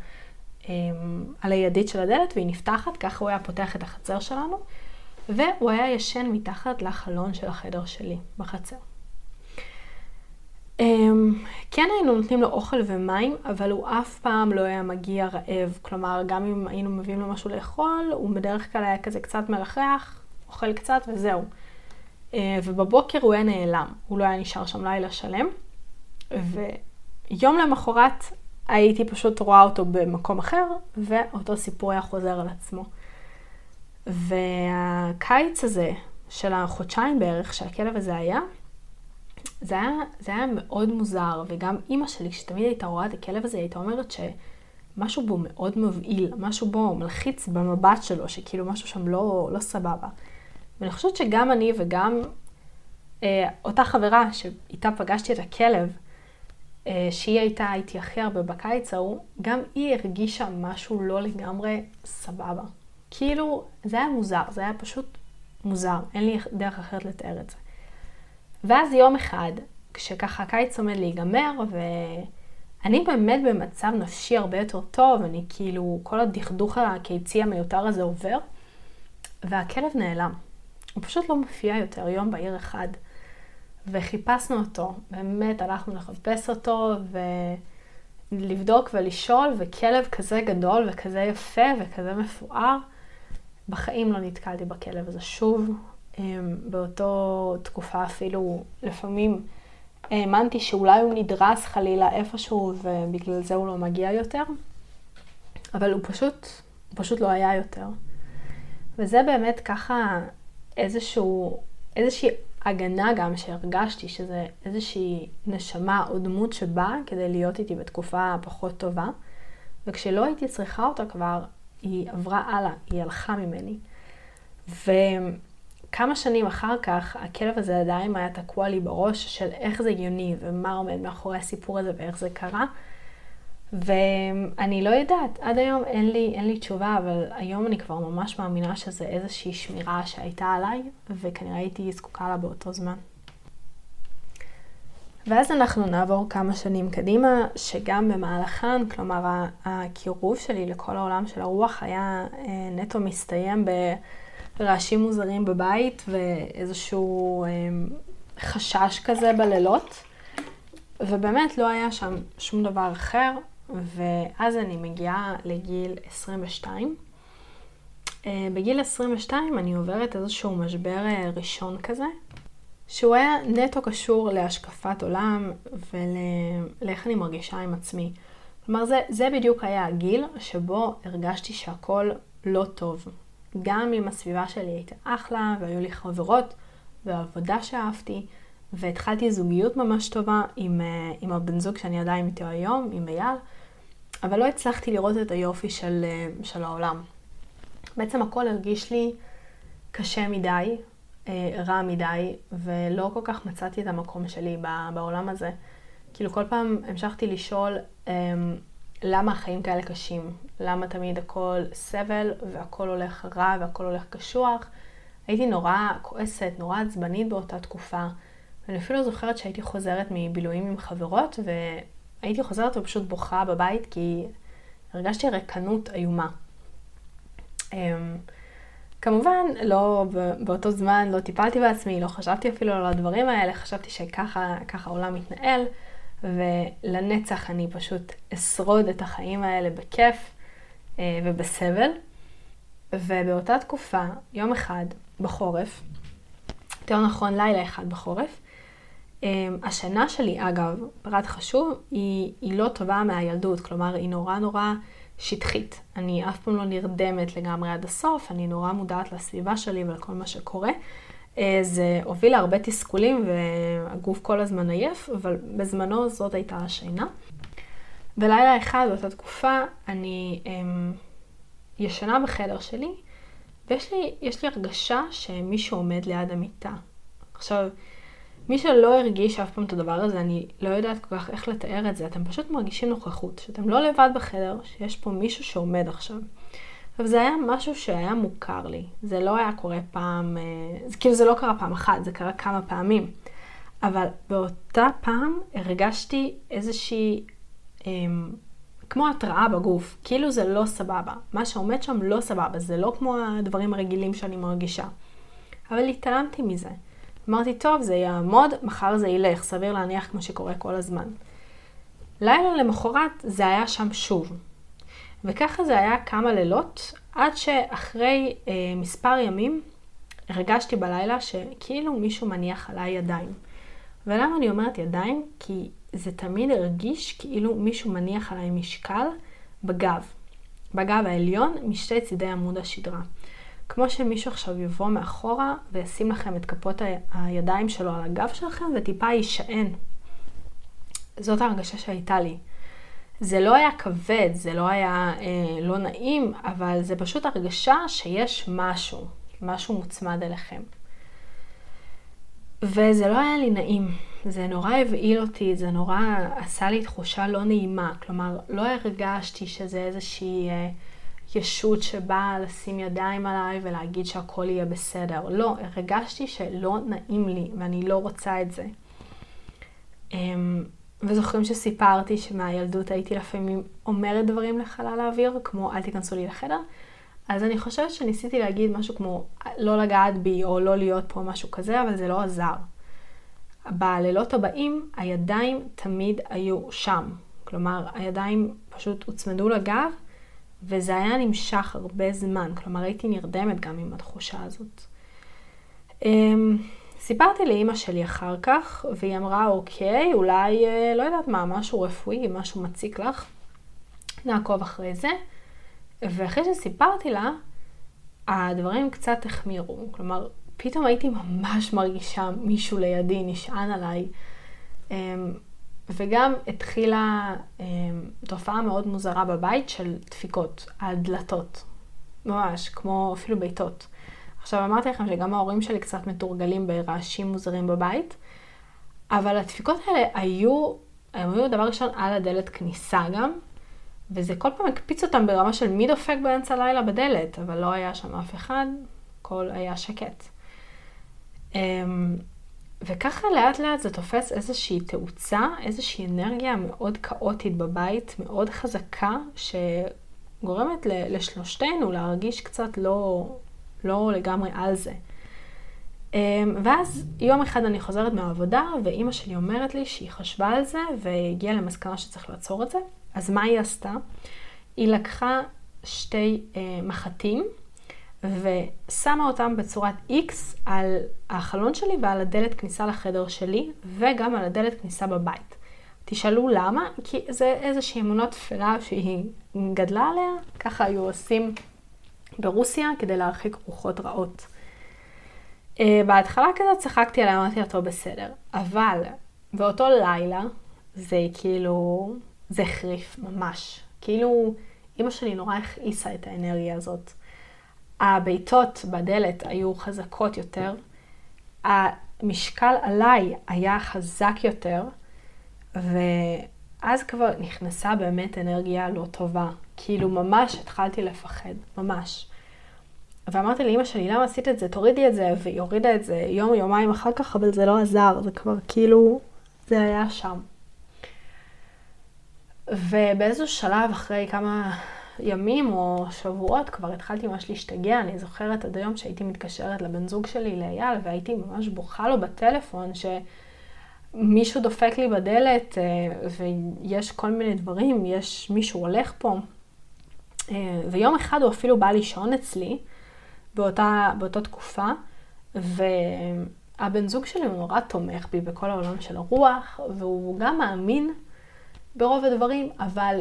אמ, על הידית של הדלת והיא נפתחת, ככה הוא היה פותח את החצר שלנו, והוא היה ישן מתחת לחלון של החדר שלי בחצר. אמ, כן היינו נותנים לו אוכל ומים, אבל הוא אף פעם לא היה מגיע רעב. כלומר, גם אם היינו מביאים לו משהו לאכול, הוא בדרך כלל היה כזה קצת מלכלך, אוכל קצת וזהו. אה, ובבוקר הוא היה נעלם, הוא לא היה נשאר שם לילה שלם. ויום למחרת הייתי פשוט רואה אותו במקום אחר, ואותו סיפור היה חוזר על עצמו. והקיץ הזה, של החודשיים בערך שהכלב הזה היה, זה היה, זה היה מאוד מוזר, וגם אימא שלי, שתמיד הייתה רואה את הכלב הזה, הייתה אומרת שמשהו בו מאוד מבהיל, משהו בו מלחיץ במבט שלו, שכאילו משהו שם לא, לא סבבה. ואני חושבת שגם אני וגם אה, אותה חברה שאיתה פגשתי את הכלב, אה, שהיא הייתה איתי הכי הרבה בקיץ ההוא, גם היא הרגישה משהו לא לגמרי סבבה. כאילו, זה היה מוזר, זה היה פשוט מוזר, אין לי דרך אחרת לתאר את זה. ואז יום אחד, כשככה הקיץ עומד להיגמר, ואני באמת במצב נפשי הרבה יותר טוב, אני כאילו, כל הדכדוך הקיצי המיותר הזה עובר, והכלב נעלם. הוא פשוט לא מופיע יותר יום בהיר אחד. וחיפשנו אותו, באמת הלכנו לחפש אותו ולבדוק ולשאול, וכלב כזה גדול וכזה יפה וכזה מפואר, בחיים לא נתקלתי בכלב הזה שוב. אמ, באותו תקופה אפילו לפעמים האמנתי שאולי הוא נדרס חלילה איפשהו ובגלל זה הוא לא מגיע יותר, אבל הוא פשוט, הוא פשוט לא היה יותר. וזה באמת ככה איזשהו, איזושהי הגנה גם שהרגשתי שזה איזושהי נשמה או דמות שבאה כדי להיות איתי בתקופה פחות טובה, וכשלא הייתי צריכה אותה כבר, היא עברה הלאה, היא הלכה ממני. וכמה שנים אחר כך, הכלב הזה עדיין היה תקוע לי בראש של איך זה הגיוני ומה עומד מאחורי הסיפור הזה ואיך זה קרה. ואני לא יודעת, עד היום אין לי, אין לי תשובה, אבל היום אני כבר ממש מאמינה שזה איזושהי שמירה שהייתה עליי, וכנראה הייתי זקוקה לה באותו זמן. ואז אנחנו נעבור כמה שנים קדימה, שגם במהלכן, כלומר הקירוב שלי לכל העולם של הרוח היה אה, נטו מסתיים רעשים מוזרים בבית ואיזשהו אמ, חשש כזה בלילות. ובאמת לא היה שם שום דבר אחר, ואז אני מגיעה לגיל 22. אה, בגיל 22 אני עוברת איזשהו משבר אה, ראשון כזה, שהוא היה נטו קשור להשקפת עולם ולאיך אני מרגישה עם עצמי. כלומר, זה, זה בדיוק היה הגיל שבו הרגשתי שהכל לא טוב. גם אם הסביבה שלי הייתה אחלה, והיו לי חברות, ועבודה שאהבתי, והתחלתי זוגיות ממש טובה עם, אה, עם הבן זוג שאני עדיין איתו היום, עם אייל, אבל לא הצלחתי לראות את היופי של, של העולם. בעצם הכל הרגיש לי קשה מדי, אה, רע מדי, ולא כל כך מצאתי את המקום שלי בעולם הזה. כאילו כל פעם המשכתי לשאול אמ, למה החיים כאלה קשים, למה תמיד הכל סבל והכל הולך רע והכל הולך קשוח. הייתי נורא כועסת, נורא עצבנית באותה תקופה. ואני אפילו זוכרת שהייתי חוזרת מבילויים עם חברות, והייתי חוזרת ופשוט בוכה בבית, כי הרגשתי ריקנות איומה. אמ, כמובן, לא, באותו זמן לא טיפלתי בעצמי, לא חשבתי אפילו על הדברים האלה, חשבתי שככה העולם מתנהל, ולנצח אני פשוט אשרוד את החיים האלה בכיף אה, ובסבל. ובאותה תקופה, יום אחד בחורף, יותר נכון לילה אחד בחורף, אמ, השנה שלי, אגב, פרט חשוב, היא, היא לא טובה מהילדות, כלומר, היא נורא נורא שטחית. אני אף פעם לא נרדמת לגמרי עד הסוף, אני נורא מודעת לסביבה שלי ולכל מה שקורה. אה, זה הוביל להרבה תסכולים והגוף כל הזמן עייף, אבל בזמנו זאת הייתה השינה. בלילה אחד באותה תקופה אני אמ, ישנה בחדר שלי, ויש לי, לי הרגשה שמישהו עומד ליד המיטה. עכשיו, מי שלא הרגיש אף פעם את הדבר הזה, אני לא יודעת כל כך איך לתאר את זה. אתם פשוט מרגישים נוכחות, שאתם לא לבד בחדר, שיש פה מישהו שעומד עכשיו. עכשיו, זה היה משהו שהיה מוכר לי. זה לא היה קורה פעם, אה, זה, כאילו זה לא קרה פעם אחת, זה קרה כמה פעמים. אבל באותה פעם הרגשתי איזושהי, אה, כמו התראה בגוף, כאילו זה לא סבבה. מה שעומד שם לא סבבה, זה לא כמו הדברים הרגילים שאני מרגישה. אבל התעלמתי מזה. אמרתי, טוב, זה יעמוד, מחר זה ילך, סביר להניח כמו שקורה כל הזמן. לילה למחרת זה היה שם שוב. וככה זה היה כמה לילות, עד שאחרי אה, מספר ימים הרגשתי בלילה שכאילו מישהו מניח עליי ידיים. ולמה אני אומרת ידיים? כי זה תמיד הרגיש כאילו מישהו מניח עליי משקל בגב. בגב העליון משתי צידי עמוד השדרה. כמו שמישהו עכשיו יבוא מאחורה וישים לכם את כפות הידיים שלו על הגב שלכם וטיפה יישען. זאת ההרגשה שהייתה לי. זה לא היה כבד, זה לא היה אה, לא נעים, אבל זה פשוט הרגשה שיש משהו, משהו מוצמד אליכם. וזה לא היה לי נעים, זה נורא הבהיל אותי, זה נורא עשה לי תחושה לא נעימה. כלומר, לא הרגשתי שזה איזושהי... אה, ישות שבאה לשים ידיים עליי ולהגיד שהכל יהיה בסדר. לא, הרגשתי שלא נעים לי ואני לא רוצה את זה. אמ, וזוכרים שסיפרתי שמהילדות הייתי לפעמים אומרת דברים לחלל האוויר, כמו אל תיכנסו לי לחדר? אז אני חושבת שניסיתי להגיד משהו כמו לא לגעת בי או לא להיות פה, משהו כזה, אבל זה לא עזר. בלילות הבאים הידיים תמיד היו שם. כלומר, הידיים פשוט הוצמדו לגב וזה היה נמשך הרבה זמן, כלומר הייתי נרדמת גם עם התחושה הזאת. אמ, סיפרתי לאימא שלי אחר כך, והיא אמרה, אוקיי, אולי, אה, לא יודעת מה, משהו רפואי, משהו מציק לך, נעקוב אחרי זה. ואחרי שסיפרתי לה, הדברים קצת החמירו. כלומר, פתאום הייתי ממש מרגישה מישהו לידי נשען עליי. אמ, וגם התחילה אה, תופעה מאוד מוזרה בבית של דפיקות על דלתות. ממש, כמו אפילו בעיטות. עכשיו אמרתי לכם שגם ההורים שלי קצת מתורגלים ברעשים מוזרים בבית, אבל הדפיקות האלה היו, הם היו דבר ראשון על הדלת כניסה גם, וזה כל פעם הקפיץ אותם ברמה של מי דופק באמצע הלילה בדלת, אבל לא היה שם אף אחד, הכל היה שקט. אמ, וככה לאט לאט זה תופס איזושהי תאוצה, איזושהי אנרגיה מאוד כאוטית בבית, מאוד חזקה, שגורמת לשלושתנו להרגיש קצת לא, לא לגמרי על זה. אמ, ואז יום אחד אני חוזרת מהעבודה, ואימא שלי אומרת לי שהיא חשבה על זה, והגיעה למסקנה שצריך לעצור את זה. אז מה היא עשתה? היא לקחה שתי אה, מחטים, ושמה אותם בצורת X על החלון שלי ועל הדלת כניסה לחדר שלי, וגם על הדלת כניסה בבית. תשאלו למה? כי זה איזושהי אמונה תפלה שהיא גדלה עליה, ככה היו עושים ברוסיה כדי להרחיק רוחות רעות. Uh, בהתחלה כזה צחקתי עליה, אמרתי טוב, בסדר. אבל באותו לילה, זה כאילו, זה החריף ממש. כאילו, אימא שלי נורא הכעיסה את האנרגיה הזאת. הבעיטות בדלת היו חזקות יותר, המשקל עליי היה חזק יותר, ואז כבר נכנסה באמת אנרגיה לא טובה. כאילו ממש התחלתי לפחד, ממש. ואמרתי לאמא שלי, למה עשית את זה? תורידי את זה, והיא הורידה את זה יום, יומיים אחר כך, אבל זה לא עזר, זה כבר כאילו, זה היה שם. ובאיזשהו שלב, אחרי כמה ימים או שבועות, כבר התחלתי ממש להשתגע. אני זוכרת עד היום שהייתי מתקשרת לבן זוג שלי, לאייל, והייתי ממש בוכה לו בטלפון, שמישהו דופק לי בדלת, אה, ויש כל מיני דברים, יש מישהו הולך פה. אה, ויום אחד הוא אפילו בא לישון אצלי, באותה, באותה תקופה, והבן זוג שלי הוא נורא תומך בי בכל העולם של הרוח, והוא גם מאמין ברוב הדברים, אבל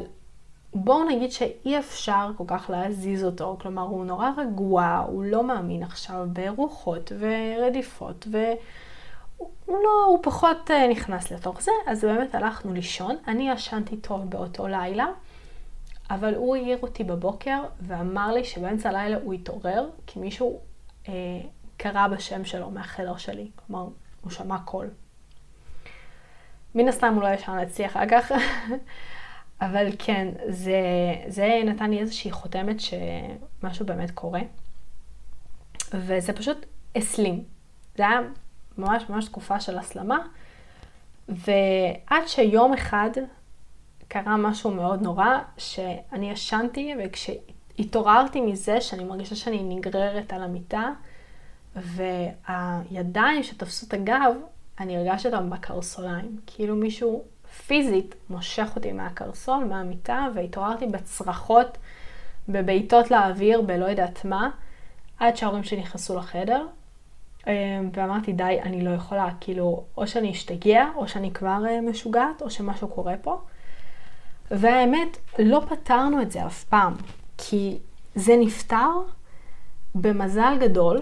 בואו נגיד שאי אפשר כל כך להזיז אותו, כלומר הוא נורא רגוע, הוא לא מאמין עכשיו ברוחות ורדיפות, והוא לא, הוא פחות אה, נכנס לתוך זה, אז באמת הלכנו לישון, אני ישנתי טוב באותו לילה. אבל הוא העיר אותי בבוקר ואמר לי שבאמצע הלילה הוא התעורר, כי מישהו אה, קרא בשם שלו מהחדר שלי. כלומר, הוא שמע קול. מן הסתם הוא לא ישן אצלי אחר כך, אבל כן, זה, זה נתן לי איזושהי חותמת שמשהו באמת קורה. וזה פשוט הסלים. זה היה ממש ממש תקופה של הסלמה. ועד שיום אחד קרה משהו מאוד נורא, שאני ישנתי, וכשהתעוררתי מזה שאני מרגישה שאני נגררת על המיטה, והידיים שתפסו את הגב, אני הרגשתי אותם בקרסוליים. כאילו מישהו פיזית מושך אותי מהקרסול, מהמיטה, והתעוררתי בצרחות, בבעיטות לאוויר, בלא יודעת מה, עד שההורים שלי נכנסו לחדר. אה, ואמרתי, די, אני לא יכולה, כאילו, או שאני אשתגע, או שאני כבר אה, משוגעת, או שמשהו קורה פה. והאמת, לא פתרנו את זה אף פעם, כי זה נפתר במזל גדול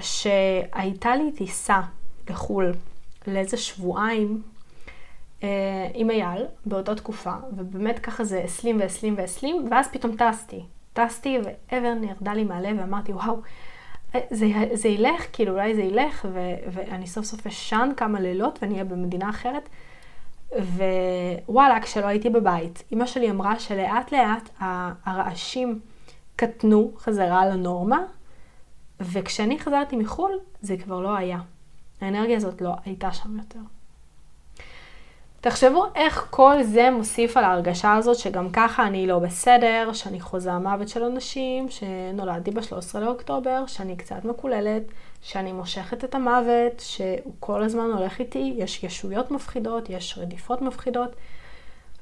שהייתה לי טיסה לחו"ל לאיזה שבועיים אה, עם אייל באותה תקופה, ובאמת ככה זה 20 ו-20 ו-20, ואז פתאום טסתי. טסתי ואבר נרדה לי מהלב ואמרתי, וואו, אה, זה, זה ילך, כאילו אולי זה ילך, ו- ואני סוף סוף אשן כמה לילות ואני אהיה במדינה אחרת. ווואלה, כשלא הייתי בבית, אימא שלי אמרה שלאט לאט הרעשים קטנו חזרה לנורמה, וכשאני חזרתי מחו"ל, זה כבר לא היה. האנרגיה הזאת לא הייתה שם יותר. תחשבו איך כל זה מוסיף על ההרגשה הזאת שגם ככה אני לא בסדר, שאני חוזה המוות של אנשים, שנולדתי ב-13 לאוקטובר, שאני קצת מקוללת, שאני מושכת את המוות, שהוא כל הזמן הולך איתי, יש ישויות מפחידות, יש רדיפות מפחידות.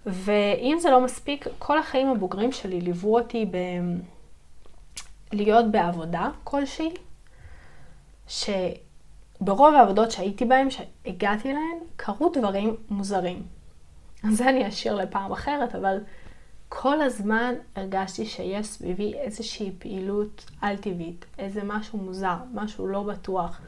ואם זה לא מספיק, כל החיים הבוגרים שלי ליוו אותי ב... להיות בעבודה כלשהי, שברוב העבודות שהייתי בהן, שהגעתי להן, קרו דברים מוזרים. אז זה אני אשאיר לפעם אחרת, אבל כל הזמן הרגשתי שיש סביבי איזושהי פעילות על-טבעית, איזה משהו מוזר, משהו לא בטוח.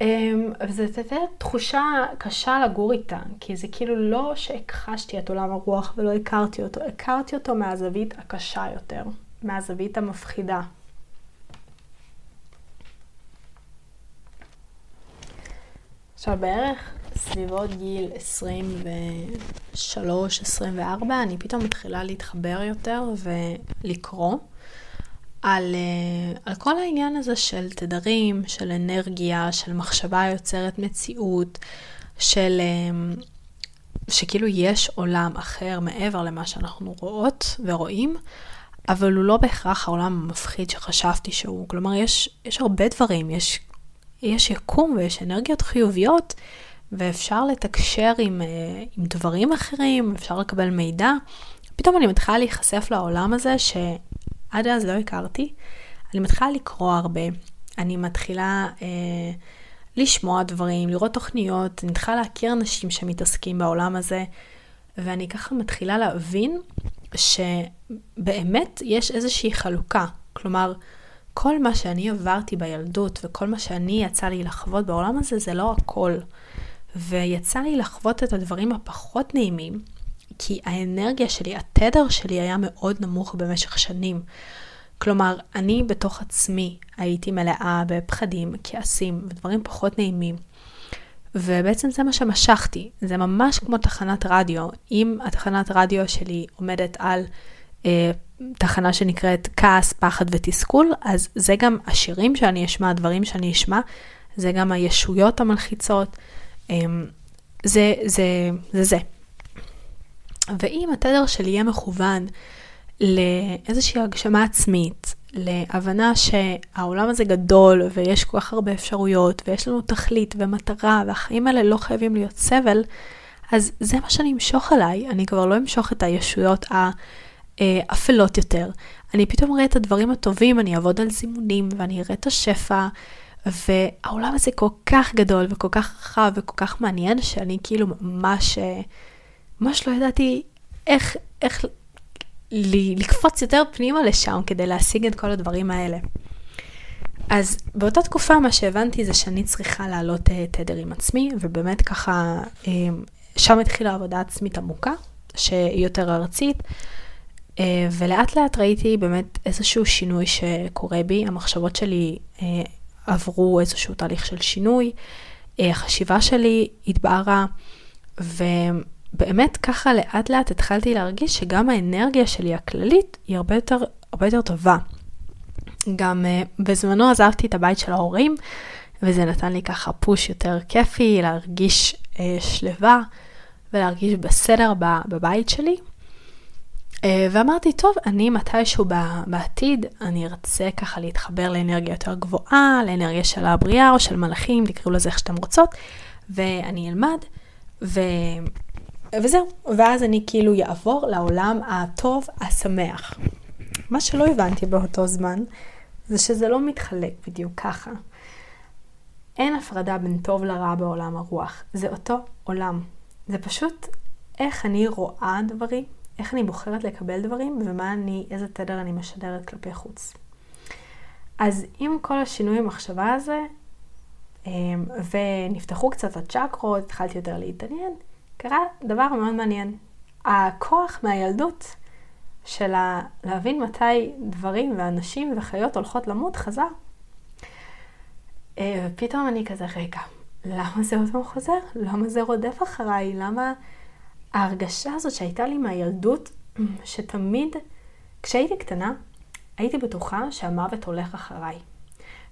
אמ, וזו הייתה תחושה קשה לגור איתה, כי זה כאילו לא שהכחשתי את עולם הרוח ולא הכרתי אותו, הכרתי אותו מהזווית הקשה יותר, מהזווית המפחידה. עכשיו בערך סביבות גיל 23-24, אני פתאום מתחילה להתחבר יותר ולקרוא על, אה, על כל העניין הזה של תדרים, של אנרגיה, של מחשבה יוצרת מציאות, של... אה, שכאילו יש עולם אחר מעבר למה שאנחנו רואות ורואים, אבל הוא לא בהכרח העולם המפחיד שחשבתי שהוא. כלומר, יש, יש הרבה דברים, יש, יש יקום ויש אנרגיות חיוביות, ואפשר לתקשר עם, אה, עם דברים אחרים, אפשר לקבל מידע. פתאום אני מתחילה להיחשף לעולם הזה שעד אז לא הכרתי. אני מתחילה לקרוא הרבה, אני מתחילה אה, לשמוע דברים, לראות תוכניות, אני מתחילה להכיר אנשים שמתעסקים בעולם הזה, ואני ככה מתחילה להבין שבאמת יש איזושהי חלוקה. כלומר, כל מה שאני עברתי בילדות וכל מה שאני יצא לי לחוות בעולם הזה, זה לא הכל. ויצא לי לחוות את הדברים הפחות נעימים, כי האנרגיה שלי, התדר שלי היה מאוד נמוך במשך שנים. כלומר, אני בתוך עצמי הייתי מלאה בפחדים, כעסים ודברים פחות נעימים. ובעצם זה מה שמשכתי. זה ממש כמו תחנת רדיו. אם התחנת רדיו שלי עומדת על תחנה שנקראת כעס, פחד ותסכול, אז זה גם השירים שאני אשמע, הדברים שאני אשמע, זה גם הישויות המלחיצות. אה, זה, זה, זה זה. ואם התדר שלי יהיה מכוון לאיזושהי הגשמה עצמית, להבנה שהעולם הזה גדול ויש כל כך הרבה אפשרויות ויש לנו תכלית ומטרה והחיים האלה לא חייבים להיות סבל, אז זה מה שאני אמשוך עליי, אני כבר לא אמשוך את הישויות האפלות יותר. אני פתאום אראה את הדברים הטובים, אני אעבוד על זימונים ואני אראה את השפע, והעולם הזה כל כך גדול וכל כך רחב וכל כך מעניין, שאני כאילו ממש, ממש לא ידעתי איך, איך לקפוץ יותר פנימה לשם כדי להשיג את כל הדברים האלה. אז באותה תקופה מה שהבנתי זה שאני צריכה לעלות אה, תדר עם עצמי, ובאמת ככה, אה, שם התחילה עבודה עצמית עמוקה, שהיא יותר ארצית, אה, ולאט לאט ראיתי באמת איזשהו שינוי שקורה בי, המחשבות שלי עברו איזשהו תהליך של שינוי, החשיבה שלי התבהרה, ו... באמת ככה לאט לאט התחלתי להרגיש שגם האנרגיה שלי הכללית היא הרבה יותר, הרבה יותר טובה. גם בזמנו עזבתי את הבית של ההורים, וזה נתן לי ככה פוש יותר כיפי, להרגיש שלווה ולהרגיש בסדר בבית שלי. Uh, ואמרתי, טוב, אני מתישהו בעתיד, אני ארצה ככה להתחבר לאנרגיה יותר גבוהה, לאנרגיה של הבריאה או של מלאכים, תקראו לזה איך שאתם רוצות, ואני אלמד. ו... וזהו, ואז אני כאילו יעבור לעולם הטוב, השמח. מה שלא הבנתי באותו זמן, זה שזה לא מתחלק בדיוק ככה. אין הפרדה בין טוב לרע בעולם הרוח, זה אותו עולם. זה פשוט איך אני רואה דברים, איך אני בוחרת לקבל דברים, ומה אני, איזה תדר אני משדרת כלפי חוץ. אז עם כל השינוי המחשבה הזה, אמ, ונפתחו קצת הצ'קרות, התחלתי יותר להתעניין, קרה דבר מאוד מעניין. הכוח מהילדות של להבין מתי דברים ואנשים וחיות הולכות למות חזר. אה, ופתאום אני כזה, רגע, למה זה עוד פעם חוזר? למה זה רודף אחריי? למה ההרגשה הזאת שהייתה לי מהילדות, שתמיד, כשהייתי קטנה, הייתי בטוחה שהמוות הולך אחריי.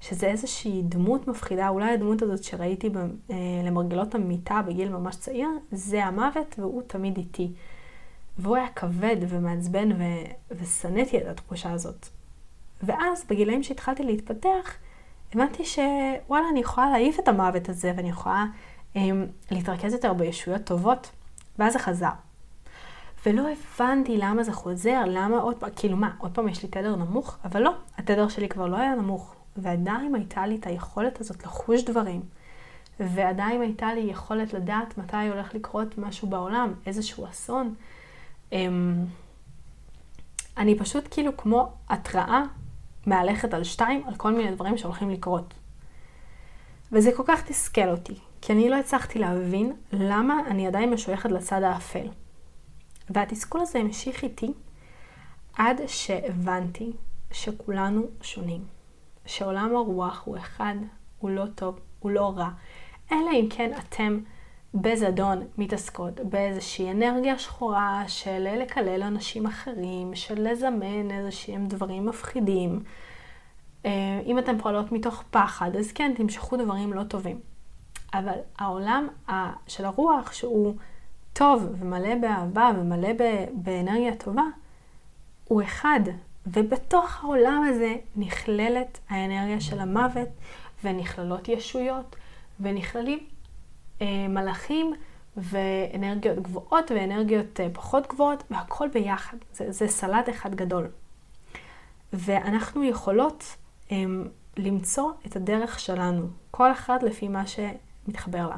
שזה איזושהי דמות מפחידה, אולי הדמות הזאת שראיתי ב, אה, למרגלות המיטה בגיל ממש צעיר, זה המוות והוא תמיד איתי. והוא היה כבד ומעצבן ו... ושנאתי את התחושה הזאת. ואז, בגילאים שהתחלתי להתפתח, הבנתי שוואלה, אני יכולה להעיף את המוות הזה ואני יכולה אה, להתרכז יותר בישויות טובות. ואז זה חזר. ולא הבנתי למה זה חוזר, למה עוד פעם, כאילו מה, עוד פעם יש לי תדר נמוך? אבל לא, התדר שלי כבר לא היה נמוך. ועדיין הייתה לי את היכולת הזאת לחוש דברים, ועדיין הייתה לי יכולת לדעת מתי הולך לקרות משהו בעולם, איזשהו אסון. אמ, אני פשוט כאילו כמו התראה מהלכת על שתיים, על כל מיני דברים שהולכים לקרות. וזה כל כך תסכל אותי, כי אני לא הצלחתי להבין למה אני עדיין משויכת לצד האפל. והתסכול הזה המשיך איתי עד שהבנתי שכולנו שונים. שעולם הרוח הוא אחד, הוא לא טוב, הוא לא רע. אלא אם כן אתם בזדון מתעסקות באיזושהי אנרגיה שחורה של לקלל אנשים אחרים, של לזמן איזשהם דברים מפחידים. אה, אם אתן פועלות מתוך פחד, אז כן, תמשכו דברים לא טובים. אבל העולם של הרוח, שהוא טוב ומלא באהבה ומלא באנרגיה טובה, הוא אחד, ובתוך העולם הזה נכללת האנרגיה של המוות, ונכללות ישויות, ונכללים אה, מלאכים ואנרגיות גבוהות ואנרגיות אה, פחות גבוהות, והכל ביחד. זה, זה סלט אחד גדול. ואנחנו יכולות אה, למצוא את הדרך שלנו, כל אחת לפי מה שמתחבר לה.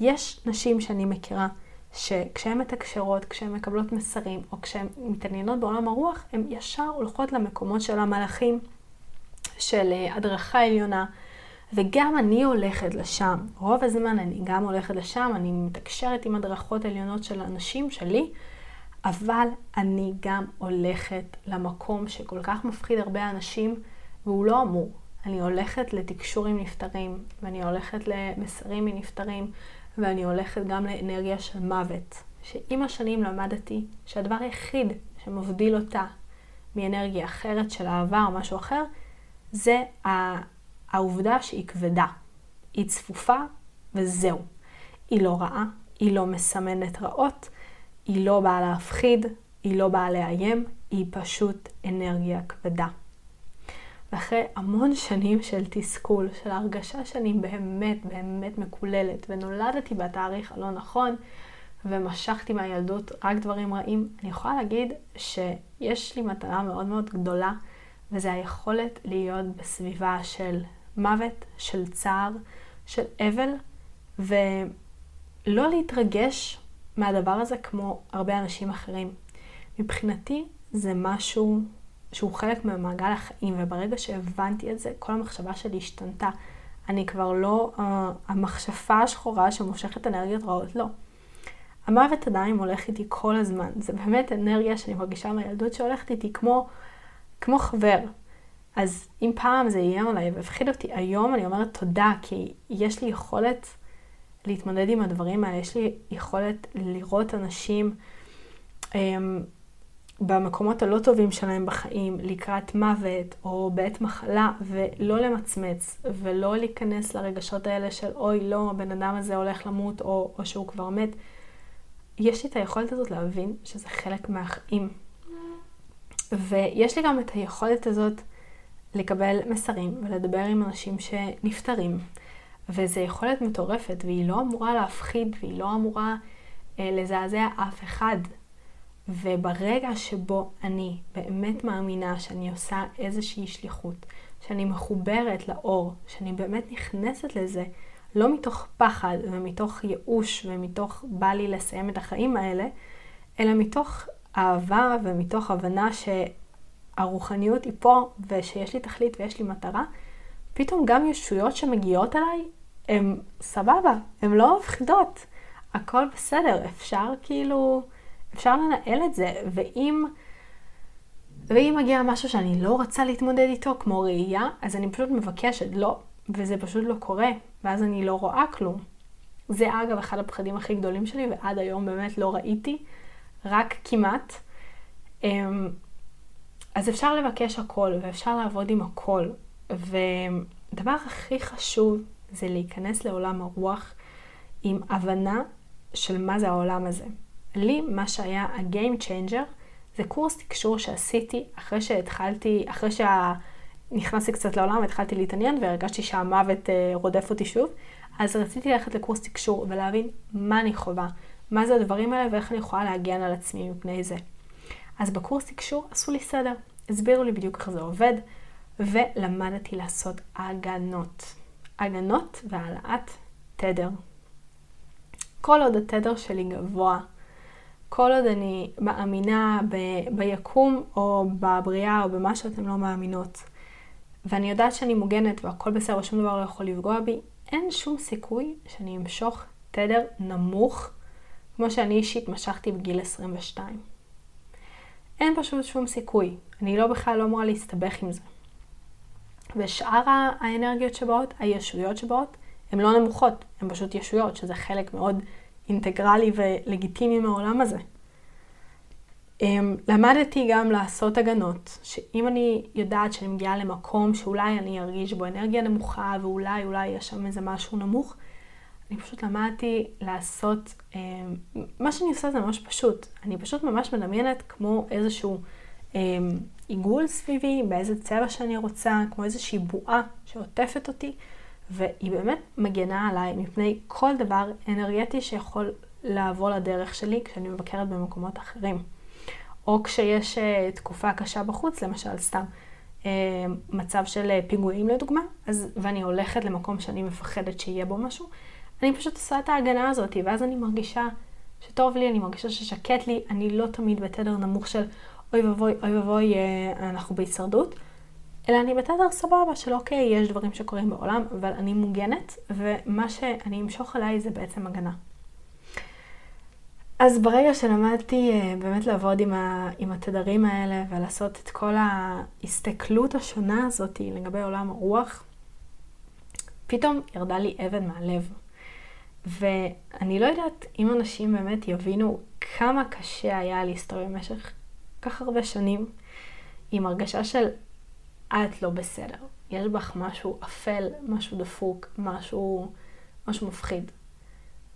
יש נשים שאני מכירה שכשהן מתקשרות, כשהן מקבלות מסרים, או כשהן מתעניינות בעולם הרוח, הן ישר הולכות למקומות של המלאכים, של אה, הדרכה עליונה, וגם אני הולכת לשם. רוב הזמן אני גם הולכת לשם, אני מתקשרת עם הדרכות עליונות של האנשים שלי, אבל אני גם הולכת למקום שכל כך מפחיד הרבה אנשים, והוא לא אמור. אני הולכת לתקשור עם נפטרים, ואני הולכת למסרים מנפטרים, ואני הולכת גם לאנרגיה של מוות. שעם השנים למדתי שהדבר היחיד שמבדיל אותה מאנרגיה אחרת של אהבה או משהו אחר, זה העובדה שהיא כבדה. היא צפופה וזהו. היא לא רעה, היא לא מסמנת רעות, היא לא באה להפחיד, היא לא באה לאיים, היא פשוט אנרגיה כבדה. ואחרי המון שנים של תסכול, של הרגשה שאני באמת באמת מקוללת, ונולדתי בתאריך הלא נכון, ומשכתי מהילדות רק דברים רעים, אני יכולה להגיד שיש לי מטרה מאוד מאוד גדולה, וזה היכולת להיות בסביבה של מוות, של צער, של אבל, ולא להתרגש מהדבר הזה כמו הרבה אנשים אחרים. מבחינתי זה משהו שהוא חלק ממעגל החיים, וברגע שהבנתי את זה, כל המחשבה שלי השתנתה. אני כבר לא uh, המכשפה השחורה שמושכת אנרגיות רעות, לא. המוות עדיין הולך איתי כל הזמן. זה באמת אנרגיה שאני מרגישה מהילדות שהולכת איתי כמו, כמו חבר. אז אם פעם זה איים עליי והפחיד אותי, היום אני אומרת תודה, כי יש לי יכולת להתמודד עם הדברים האלה, יש לי יכולת לראות אנשים um, במקומות הלא טובים שלהם בחיים, לקראת מוות או בעת מחלה, ולא למצמץ ולא להיכנס לרגשות האלה של אוי לא, הבן אדם הזה הולך למות או, או שהוא כבר מת. יש לי את היכולת הזאת להבין שזה חלק מהחיים. ויש לי גם את היכולת הזאת לקבל מסרים ולדבר עם אנשים שנפטרים. וזו יכולת מטורפת, והיא לא אמורה להפחיד, והיא לא אמורה אה, לזעזע אף אחד. וברגע שבו אני באמת מאמינה שאני עושה איזושהי שליחות, שאני מחוברת לאור, שאני באמת נכנסת לזה, לא מתוך פחד ומתוך ייאוש ומתוך בא לי לסיים את החיים האלה, אלא מתוך אהבה ומתוך הבנה שהרוחניות היא פה ושיש לי תכלית ויש לי מטרה, פתאום גם ישויות שמגיעות אליי, הן סבבה, הן לא מפחידות. הכל בסדר, אפשר כאילו... אפשר לנהל את זה, ואם, ואם מגיע משהו שאני לא רוצה להתמודד איתו, כמו ראייה, אז אני פשוט מבקשת, לא, וזה פשוט לא קורה, ואז אני לא רואה כלום. זה אגב אחד הפחדים הכי גדולים שלי, ועד היום באמת לא ראיתי, רק כמעט. אמ, אז אפשר לבקש הכל, ואפשר לעבוד עם הכל. והדבר הכי חשוב זה להיכנס לעולם הרוח עם הבנה של מה זה העולם הזה. לי, מה שהיה ה-game changer, זה קורס תקשור שעשיתי אחרי שהתחלתי, אחרי שנכנסתי קצת לעולם והתחלתי להתעניין והרגשתי שהמוות אה, רודף אותי שוב. אז רציתי ללכת לקורס תקשור ולהבין מה אני חווה, מה זה הדברים האלה ואיך אני יכולה להגן על עצמי מפני זה. אז בקורס תקשור עשו לי סדר, הסבירו לי בדיוק איך זה עובד, ולמדתי לעשות הגנות. הגנות והעלאת תדר. כל עוד התדר שלי גבוה, כל עוד אני מאמינה ב- ביקום או בבריאה או במה שאתם לא מאמינות, ואני יודעת שאני מוגנת והכל בסדר ושום דבר לא יכול לפגוע בי, אין שום סיכוי שאני אמשוך תדר נמוך כמו שאני אישית משכתי בגיל 22. אין פשוט שום סיכוי. אני לא בכלל לא אמורה להסתבך עם זה. ושאר האנרגיות שבאות, הישויות שבאות, הן לא נמוכות, הן פשוט ישויות, שזה חלק מאוד אינטגרלי ולגיטימי מהעולם הזה. אמ, למדתי גם לעשות הגנות, שאם אני יודעת שאני מגיעה למקום שאולי אני ארגיש בו אנרגיה נמוכה ואולי אולי יש שם איזה משהו נמוך, אני פשוט למדתי לעשות, אמ, מה שאני עושה זה ממש פשוט. אני פשוט ממש מדמיינת כמו איזשהו עיגול סביבי, באיזה צבע שאני רוצה, כמו איזושהי בועה שעוטפת אותי, והיא באמת מגנה עליי מפני כל דבר אנרגטי שיכול לעבור לדרך שלי כשאני מבקרת במקומות אחרים. או כשיש אה, תקופה קשה בחוץ, למשל סתם אה, מצב של אה, פיגועים לדוגמה, אז, ואני הולכת למקום שאני מפחדת שיהיה בו משהו, אני פשוט עושה את ההגנה הזאת, ואז אני מרגישה שטוב לי, אני מרגישה ששקט לי, אני לא תמיד בתדר נמוך של אוי ואבוי, אוי ואבוי, אנחנו בהישרדות, אלא אני בתדר סבבה של אוקיי, יש דברים שקורים בעולם, אבל אני מוגנת, ומה שאני אמשוך עליי זה בעצם הגנה. אז ברגע שלמדתי אה, באמת לעבוד עם, ה, עם התדרים האלה ולעשות את כל ההסתכלות השונה הזאת לגבי עולם הרוח, פתאום ירדה לי אבן מהלב. ואני לא יודעת אם אנשים באמת יבינו כמה קשה היה להסתובב במשך כך הרבה שנים עם הרגשה של את לא בסדר. יש בך משהו אפל, משהו דפוק, משהו, משהו מפחיד.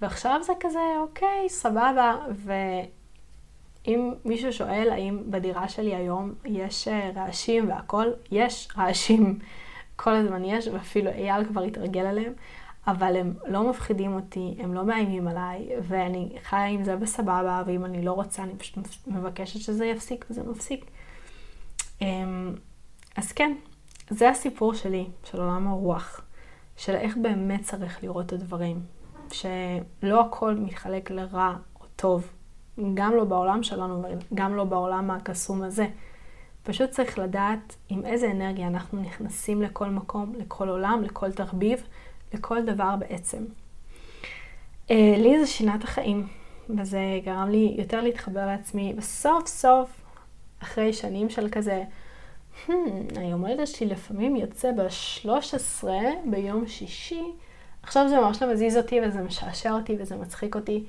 ועכשיו זה כזה, אוקיי, סבבה, ואם מישהו שואל האם בדירה שלי היום יש אה, רעשים והכל, יש רעשים, כל הזמן יש, ואפילו אייל כבר התרגל עליהם, אבל הם לא מפחידים אותי, הם לא מאיימים עליי, ואני חיה עם זה בסבבה, ואם אני לא רוצה, אני פשוט מבקשת שזה יפסיק, וזה מפסיק. אז כן, זה הסיפור שלי, של עולם הרוח, של איך באמת צריך לראות את הדברים. שלא הכל מתחלק לרע או טוב, גם לא בעולם שלנו וגם לא בעולם הקסום הזה. פשוט צריך לדעת עם איזה אנרגיה אנחנו נכנסים לכל מקום, לכל עולם, לכל תרביב, לכל דבר בעצם. אה, לי זה שינה את החיים, וזה גרם לי יותר להתחבר לעצמי, וסוף סוף, אחרי שנים של כזה, hmm, היום הולדת שלי לפעמים יוצא ב-13 ביום שישי, עכשיו זה ממש לא מזיז אותי וזה משעשע אותי וזה מצחיק אותי.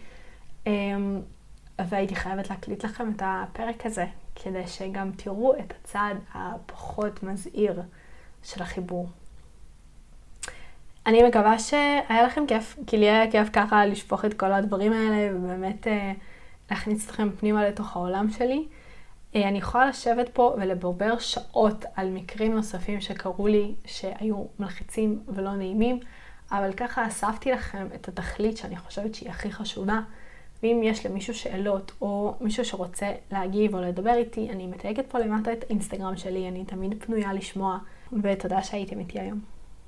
אמ, והייתי חייבת להקליט לכם את הפרק הזה, כדי שגם תראו את הצד הפחות מזהיר של החיבור. אני מקווה שהיה לכם כיף, כי לי היה כיף ככה לשפוך את כל הדברים האלה ובאמת אה, להכניס אתכם פנימה לתוך העולם שלי. אה, אני יכולה לשבת פה ולברבר שעות על מקרים נוספים שקרו לי שהיו מלחיצים ולא נעימים. אבל ככה אספתי לכם את התכלית שאני חושבת שהיא הכי חשובה. ואם יש למישהו שאלות, או מישהו שרוצה להגיב או לדבר איתי, אני מתייגת פה למטה את האינסטגרם שלי, אני תמיד פנויה לשמוע, ותודה שהייתם איתי היום.